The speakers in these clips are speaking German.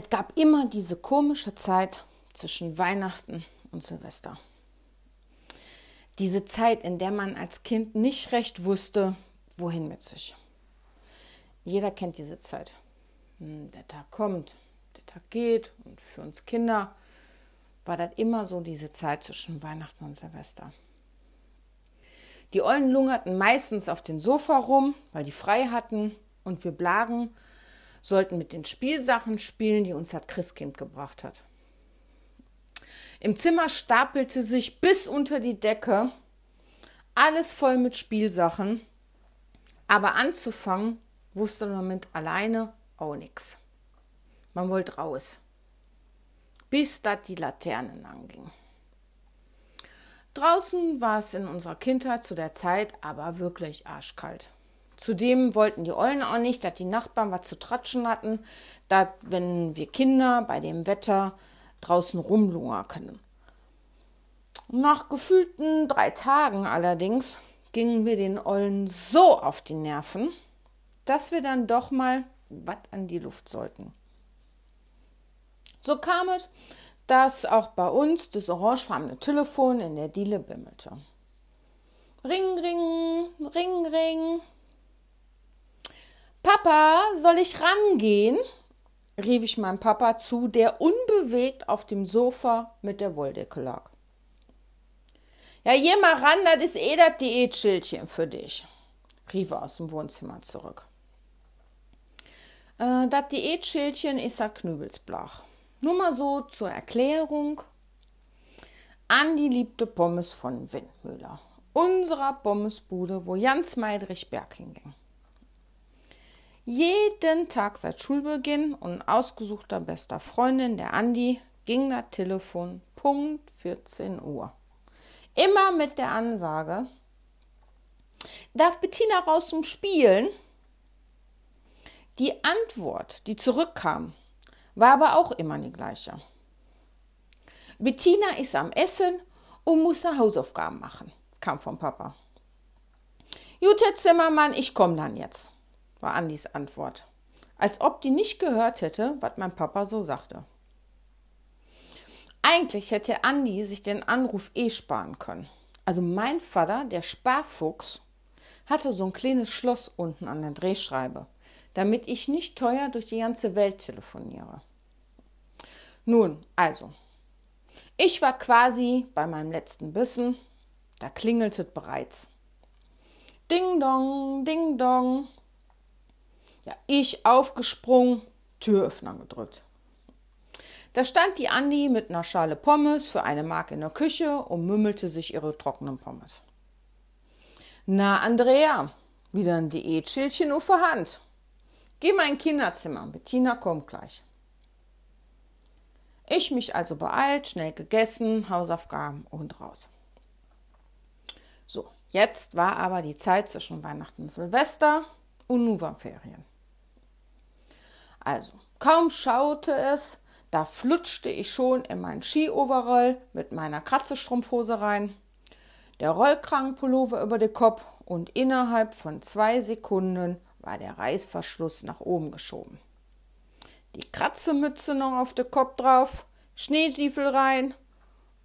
Es gab immer diese komische Zeit zwischen Weihnachten und Silvester. Diese Zeit, in der man als Kind nicht recht wusste, wohin mit sich. Jeder kennt diese Zeit. Hm, der Tag kommt, der Tag geht und für uns Kinder war das immer so diese Zeit zwischen Weihnachten und Silvester. Die Ollen lungerten meistens auf dem Sofa rum, weil die frei hatten und wir Blagen sollten mit den Spielsachen spielen, die uns das Christkind gebracht hat. Im Zimmer stapelte sich bis unter die Decke alles voll mit Spielsachen, aber anzufangen wusste man mit alleine auch nichts. Man wollte raus, bis das die Laternen anging. Draußen war es in unserer Kindheit zu der Zeit aber wirklich arschkalt. Zudem wollten die Ollen auch nicht, dass die Nachbarn was zu tratschen hatten, dass, wenn wir Kinder bei dem Wetter draußen rumlungern können. Nach gefühlten drei Tagen allerdings gingen wir den Ollen so auf die Nerven, dass wir dann doch mal was an die Luft sollten. So kam es, dass auch bei uns das orangefarbene Telefon in der Diele bimmelte. Ring, ring, ring, ring. Papa, soll ich rangehen? rief ich meinem Papa zu, der unbewegt auf dem Sofa mit der Wolldecke lag. Ja, geh mal ran, das ist eh das Diätschildchen für dich, rief er aus dem Wohnzimmer zurück. Äh, das Diätschildchen ist das Knübelsblach. Nur mal so zur Erklärung. Andi liebte Pommes von Windmüller, unserer Pommesbude, wo Jans Meidrich Berg hinging. Jeden Tag seit Schulbeginn und ausgesuchter bester Freundin, der Andi, ging das Telefon Punkt 14 Uhr. Immer mit der Ansage, darf Bettina raus zum Spielen? Die Antwort, die zurückkam, war aber auch immer die gleiche. Bettina ist am Essen und muss eine Hausaufgaben machen, kam vom Papa. Jutta Zimmermann, ich komm dann jetzt, war Andis Antwort, als ob die nicht gehört hätte, was mein Papa so sagte. Eigentlich hätte Andi sich den Anruf eh sparen können. Also mein Vater, der Sparfuchs, hatte so ein kleines Schloss unten an der Drehschreibe, damit ich nicht teuer durch die ganze Welt telefoniere. Nun, also, ich war quasi bei meinem letzten Bissen, da klingelte bereits. Ding dong, ding dong. Ja, ich aufgesprungen, Türöffner gedrückt. Da stand die Andi mit einer Schale Pommes für eine Mark in der Küche und mümmelte sich ihre trockenen Pommes. Na, Andrea, wieder ein Diätschildchen auf der Hand. Geh mal in Kinderzimmer, Bettina kommt gleich. Ich mich also beeilt, schnell gegessen, Hausaufgaben und raus. So, jetzt war aber die Zeit zwischen Weihnachten und Silvester und nun waren Ferien. Also, kaum schaute es, da flutschte ich schon in mein Skioverall mit meiner Kratzestrumpfhose rein, der Rollkragenpullover über den Kopf und innerhalb von zwei Sekunden war der Reißverschluss nach oben geschoben die Kratzemütze noch auf den Kopf drauf, Schneestiefel rein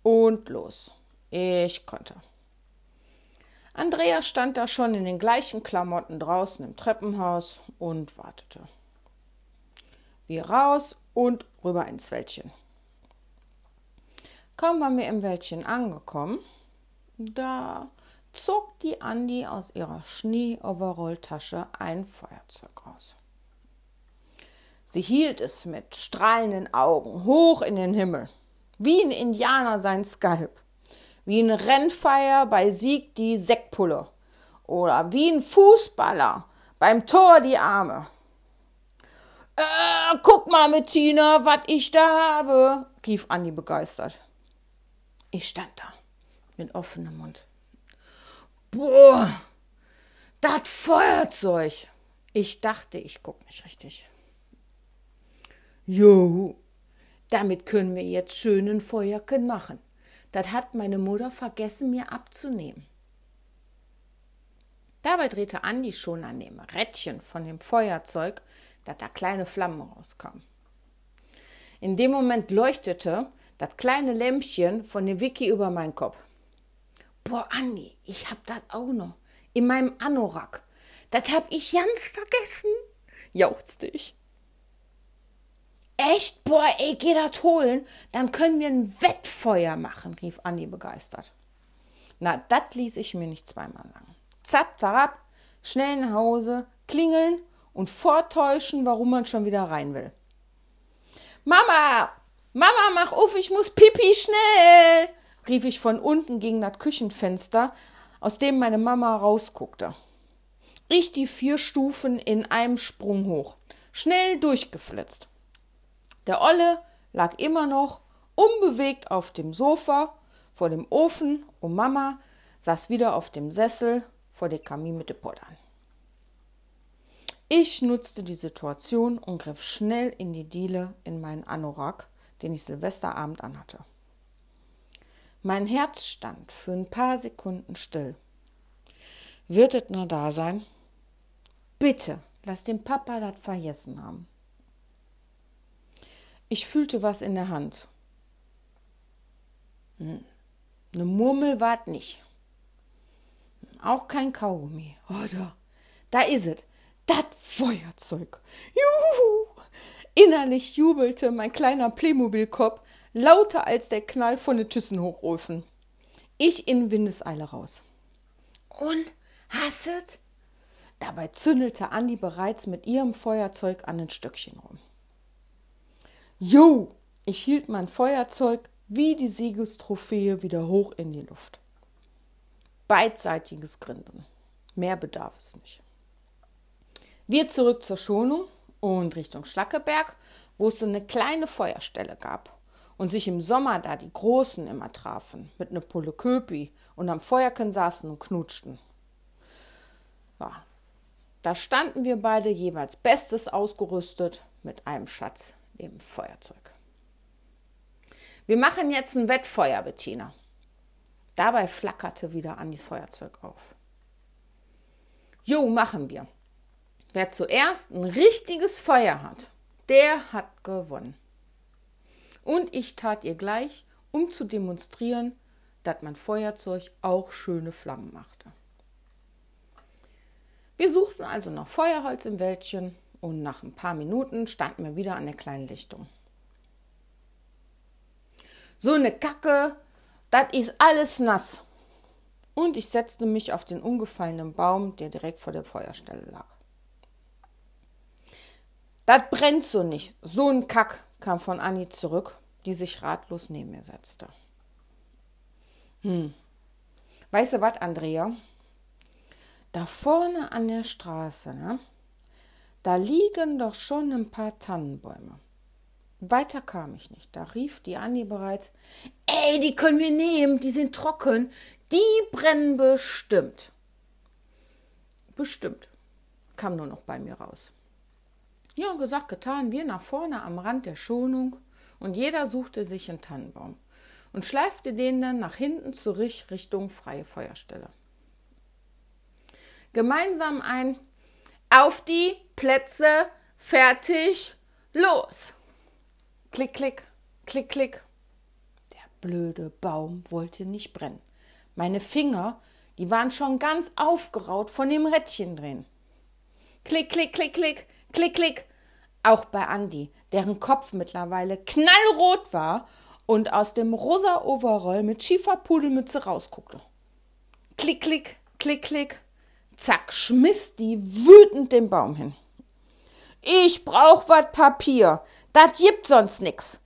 und los. Ich konnte. Andrea stand da schon in den gleichen Klamotten draußen im Treppenhaus und wartete. Wir raus und rüber ins Wäldchen. Kaum waren wir im Wäldchen angekommen, da zog die Andi aus ihrer Schnee-Overall-Tasche ein Feuerzeug raus. Sie hielt es mit strahlenden Augen hoch in den Himmel, wie ein Indianer sein Skalp, wie ein Rennfeier bei Sieg die Sektpulle oder wie ein Fußballer beim Tor die Arme. Äh, guck mal, Bettina, was ich da habe, rief Anni begeistert. Ich stand da mit offenem Mund. Boah, das Feuerzeug. Ich dachte, ich guck nicht richtig. Jo, damit können wir jetzt schönen Feuerken machen. Das hat meine Mutter vergessen, mir abzunehmen. Dabei drehte Andi schon an dem Rädchen von dem Feuerzeug, dass da kleine Flammen rauskamen. In dem Moment leuchtete das kleine Lämpchen von dem Wiki über meinen Kopf. Boah, Andi, ich hab das auch noch. In meinem Anorak. Das hab ich ganz vergessen, jauchzte ich. Echt? Boah, ey, geh das holen. Dann können wir ein Wettfeuer machen, rief Andi begeistert. Na, das ließ ich mir nicht zweimal sagen. Zapp, zapp, schnell nach Hause, klingeln und vortäuschen, warum man schon wieder rein will. Mama, Mama, mach auf, ich muss pipi schnell, rief ich von unten gegen das Küchenfenster, aus dem meine Mama rausguckte. Ich die vier Stufen in einem Sprung hoch, schnell durchgeflitzt. Der Olle lag immer noch unbewegt auf dem Sofa vor dem Ofen und Mama saß wieder auf dem Sessel vor der Kamin mit den Poddern. Ich nutzte die Situation und griff schnell in die Diele in meinen Anorak, den ich Silvesterabend anhatte. Mein Herz stand für ein paar Sekunden still. Wird es nur da sein? Bitte, lass den Papa das vergessen haben. Ich fühlte was in der Hand. Hm. Eine Murmel ward nicht. Auch kein Kaugummi. Oh, da, da is es. Das Feuerzeug. Juhu! Innerlich jubelte mein kleiner Playmobil-Kopf lauter als der Knall von den Thyssen-Hochofen. Ich in Windeseile raus. Und hasset? Dabei zündelte Andi bereits mit ihrem Feuerzeug an den Stöckchen rum. Jo! Ich hielt mein Feuerzeug wie die Siegestrophäe wieder hoch in die Luft. Beidseitiges Grinsen. Mehr bedarf es nicht. Wir zurück zur Schonung und Richtung Schlackeberg, wo es so eine kleine Feuerstelle gab und sich im Sommer da die Großen immer trafen, mit ne Pulle Köpi und am Feuerken saßen und knutschten. Ja, da standen wir beide jeweils bestes ausgerüstet mit einem Schatz neben Feuerzeug. Wir machen jetzt ein Wettfeuer, Bettina. Dabei flackerte wieder Andis Feuerzeug auf. Jo, machen wir. Wer zuerst ein richtiges Feuer hat, der hat gewonnen. Und ich tat ihr gleich, um zu demonstrieren, dass mein Feuerzeug auch schöne Flammen machte. Wir suchten also noch Feuerholz im Wäldchen und nach ein paar Minuten standen wir wieder an der kleinen Lichtung. So eine Kacke, das ist alles nass. Und ich setzte mich auf den umgefallenen Baum, der direkt vor der Feuerstelle lag. Das brennt so nicht. So ein Kack kam von Annie zurück, die sich ratlos neben mir setzte. Hm. Weißt du was, Andrea? Da vorne an der Straße, ne? Da liegen doch schon ein paar Tannenbäume. Weiter kam ich nicht. Da rief die Andi bereits: Ey, die können wir nehmen, die sind trocken, die brennen bestimmt. Bestimmt, kam nur noch bei mir raus. Ja, gesagt, getan, wir nach vorne am Rand der Schonung und jeder suchte sich einen Tannenbaum und schleifte den dann nach hinten zurück Richtung freie Feuerstelle. Gemeinsam ein Auf die Plätze, fertig, los! Klick, klick, klick, klick. Der blöde Baum wollte nicht brennen. Meine Finger, die waren schon ganz aufgeraut von dem Rädchen drehen. Klick, klick, klick, klick, klick, klick. Auch bei Andi, deren Kopf mittlerweile knallrot war und aus dem rosa Overall mit Schieferpudelmütze rausguckte. Klick, klick, klick, klick. Zack, schmiss die wütend den Baum hin. Ich brauch wat Papier. Dat gibt sonst nix.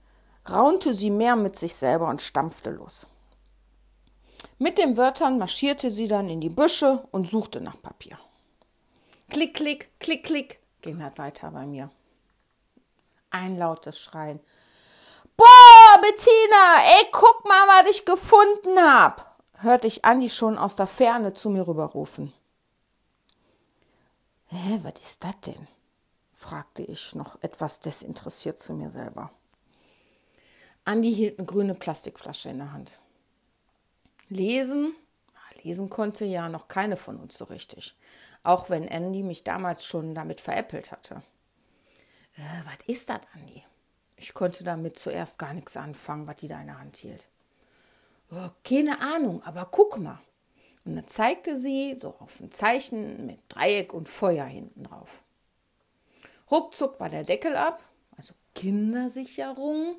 raunte sie mehr mit sich selber und stampfte los. Mit den Wörtern marschierte sie dann in die Büsche und suchte nach Papier. Klick, klick, klick, klick, ging das weiter bei mir. Ein lautes Schreien. Boah, Bettina, ey, guck mal, was ich gefunden hab, hörte ich Andi schon aus der Ferne zu mir rüberrufen. Hä, was ist das denn? fragte ich noch etwas desinteressiert zu mir selber. Andi hielt eine grüne Plastikflasche in der Hand. Lesen? Lesen konnte ja noch keine von uns so richtig, auch wenn Andy mich damals schon damit veräppelt hatte. Äh, was ist das, Andi? Ich konnte damit zuerst gar nichts anfangen, was die da in der Hand hielt. Oh, keine Ahnung, aber guck mal. Und dann zeigte sie so auf ein Zeichen mit Dreieck und Feuer hinten drauf. Ruckzuck war der Deckel ab, also Kindersicherung.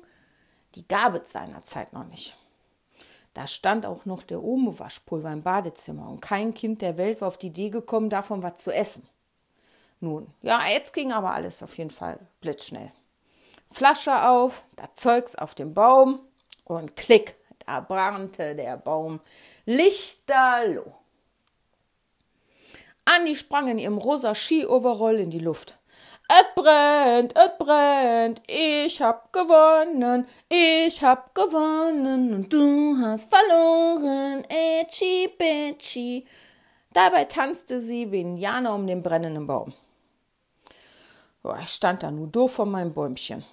Die gab es seinerzeit noch nicht. Da stand auch noch der Omo-Waschpulver im Badezimmer und kein Kind der Welt war auf die Idee gekommen, davon was zu essen. Nun, ja, jetzt ging aber alles auf jeden Fall blitzschnell. Flasche auf, das Zeugs auf dem Baum und klick, da brannte der Baum lichterloh. Anni sprang in ihrem rosa Ski-Overall in die Luft. Et brennt, et brennt, ich hab gewonnen, ich hab gewonnen und du hast verloren, Etschi Betschi. Dabei tanzte sie wie Indianer um den brennenden Baum. Oh, ich stand da nur doof vor meinem Bäumchen.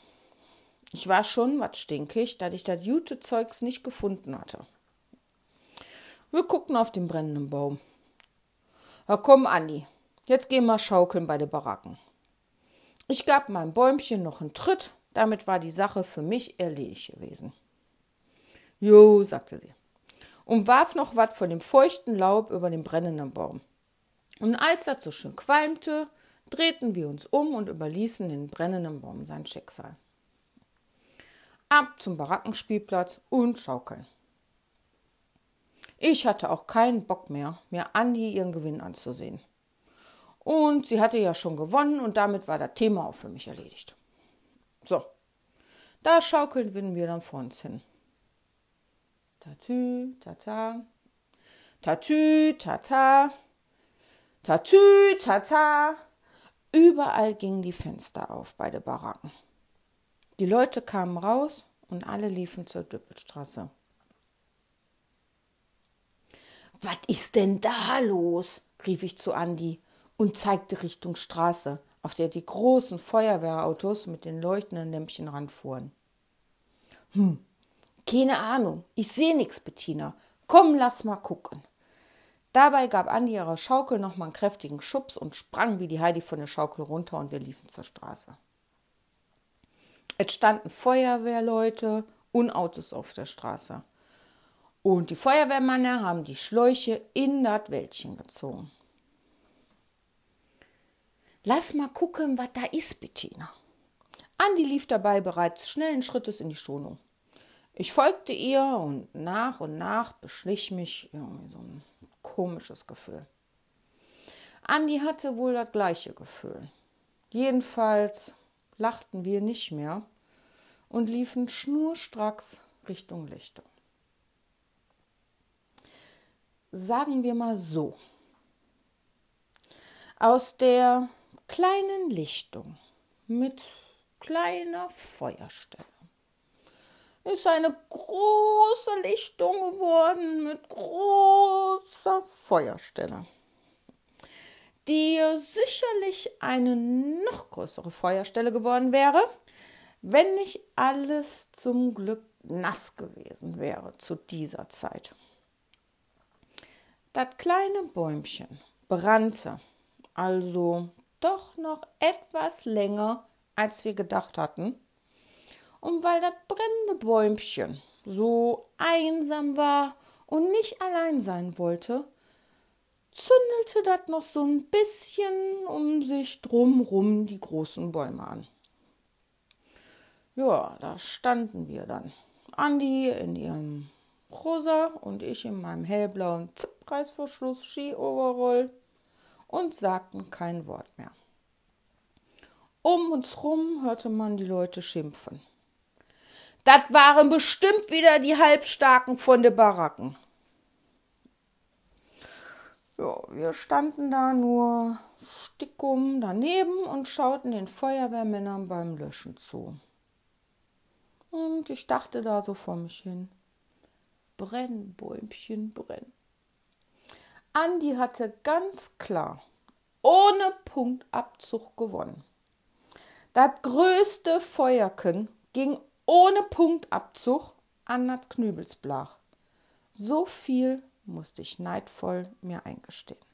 Ich war schon was stinkig, da ich das jute Zeugs nicht gefunden hatte. Wir guckten auf den brennenden Baum. Na komm, Andi, jetzt gehen wir schaukeln bei den Baracken. Ich gab meinem Bäumchen noch einen Tritt, damit war die Sache für mich erledigt gewesen. Jo, sagte sie, und warf noch was von dem feuchten Laub über den brennenden Baum. Und als das so schön qualmte, drehten wir uns um und überließen den brennenden Baum sein Schicksal. Ab zum Barackenspielplatz und schaukeln. Ich hatte auch keinen Bock mehr, mir Andi ihren Gewinn anzusehen. Und sie hatte ja schon gewonnen und damit war das Thema auch für mich erledigt. So, da schaukeln wir dann vor uns hin. Tatü, tata, tatü, tata, tatü, tata. Überall gingen die Fenster auf bei den Baracken. Die Leute kamen raus und alle liefen zur Düppelstraße. Was ist denn da los? rief ich zu Andi und zeigte Richtung Straße, auf der die großen Feuerwehrautos mit den leuchtenden Lämpchen ranfuhren. Hm, keine Ahnung, ich seh nix, Bettina. Komm, lass mal gucken. Dabei gab Andi ihrer Schaukel nochmal einen kräftigen Schubs und sprang wie die Heidi von der Schaukel runter und wir liefen zur Straße. Es standen Feuerwehrleute und Autos auf der Straße. Und die Feuerwehrmänner haben die Schläuche in das Wäldchen gezogen. Lass mal gucken, was da ist, Bettina. Andi lief dabei bereits schnellen Schrittes in die Schonung. Ich folgte ihr und nach und nach beschlich mich irgendwie so ein komisches Gefühl. Andi hatte wohl das gleiche Gefühl. Jedenfalls lachten wir nicht mehr und liefen schnurstracks Richtung Lichtung. Sagen wir mal so. Aus der kleinen Lichtung mit kleiner Feuerstelle ist eine große Lichtung geworden mit großer Feuerstelle die sicherlich eine noch größere Feuerstelle geworden wäre, wenn nicht alles zum Glück nass gewesen wäre zu dieser Zeit. Das kleine Bäumchen brannte also doch noch etwas länger, als wir gedacht hatten. Und weil das brennende Bäumchen so einsam war und nicht allein sein wollte, zündelte das noch so ein bisschen um sich drumrum die großen Bäume an. Ja, da standen wir dann. Andi in ihrem rosa und ich in meinem hellblauen Zippreißverschluss Ski-Overall und sagten kein Wort mehr. Um uns rum hörte man die Leute schimpfen. Das waren bestimmt wieder die Halbstarken von den Baracken. Ja, wir standen da nur stickum daneben und schauten den Feuerwehrmännern beim Löschen zu. Und ich dachte da so vor mich hin. Brenn, Bäumchen, brenn. Andi hatte ganz klar ohne Punktabzug gewonnen. Das größte Feuerken ging ohne Punktabzug an das Knübelsblach. So viel musste ich neidvoll mir eingestehen.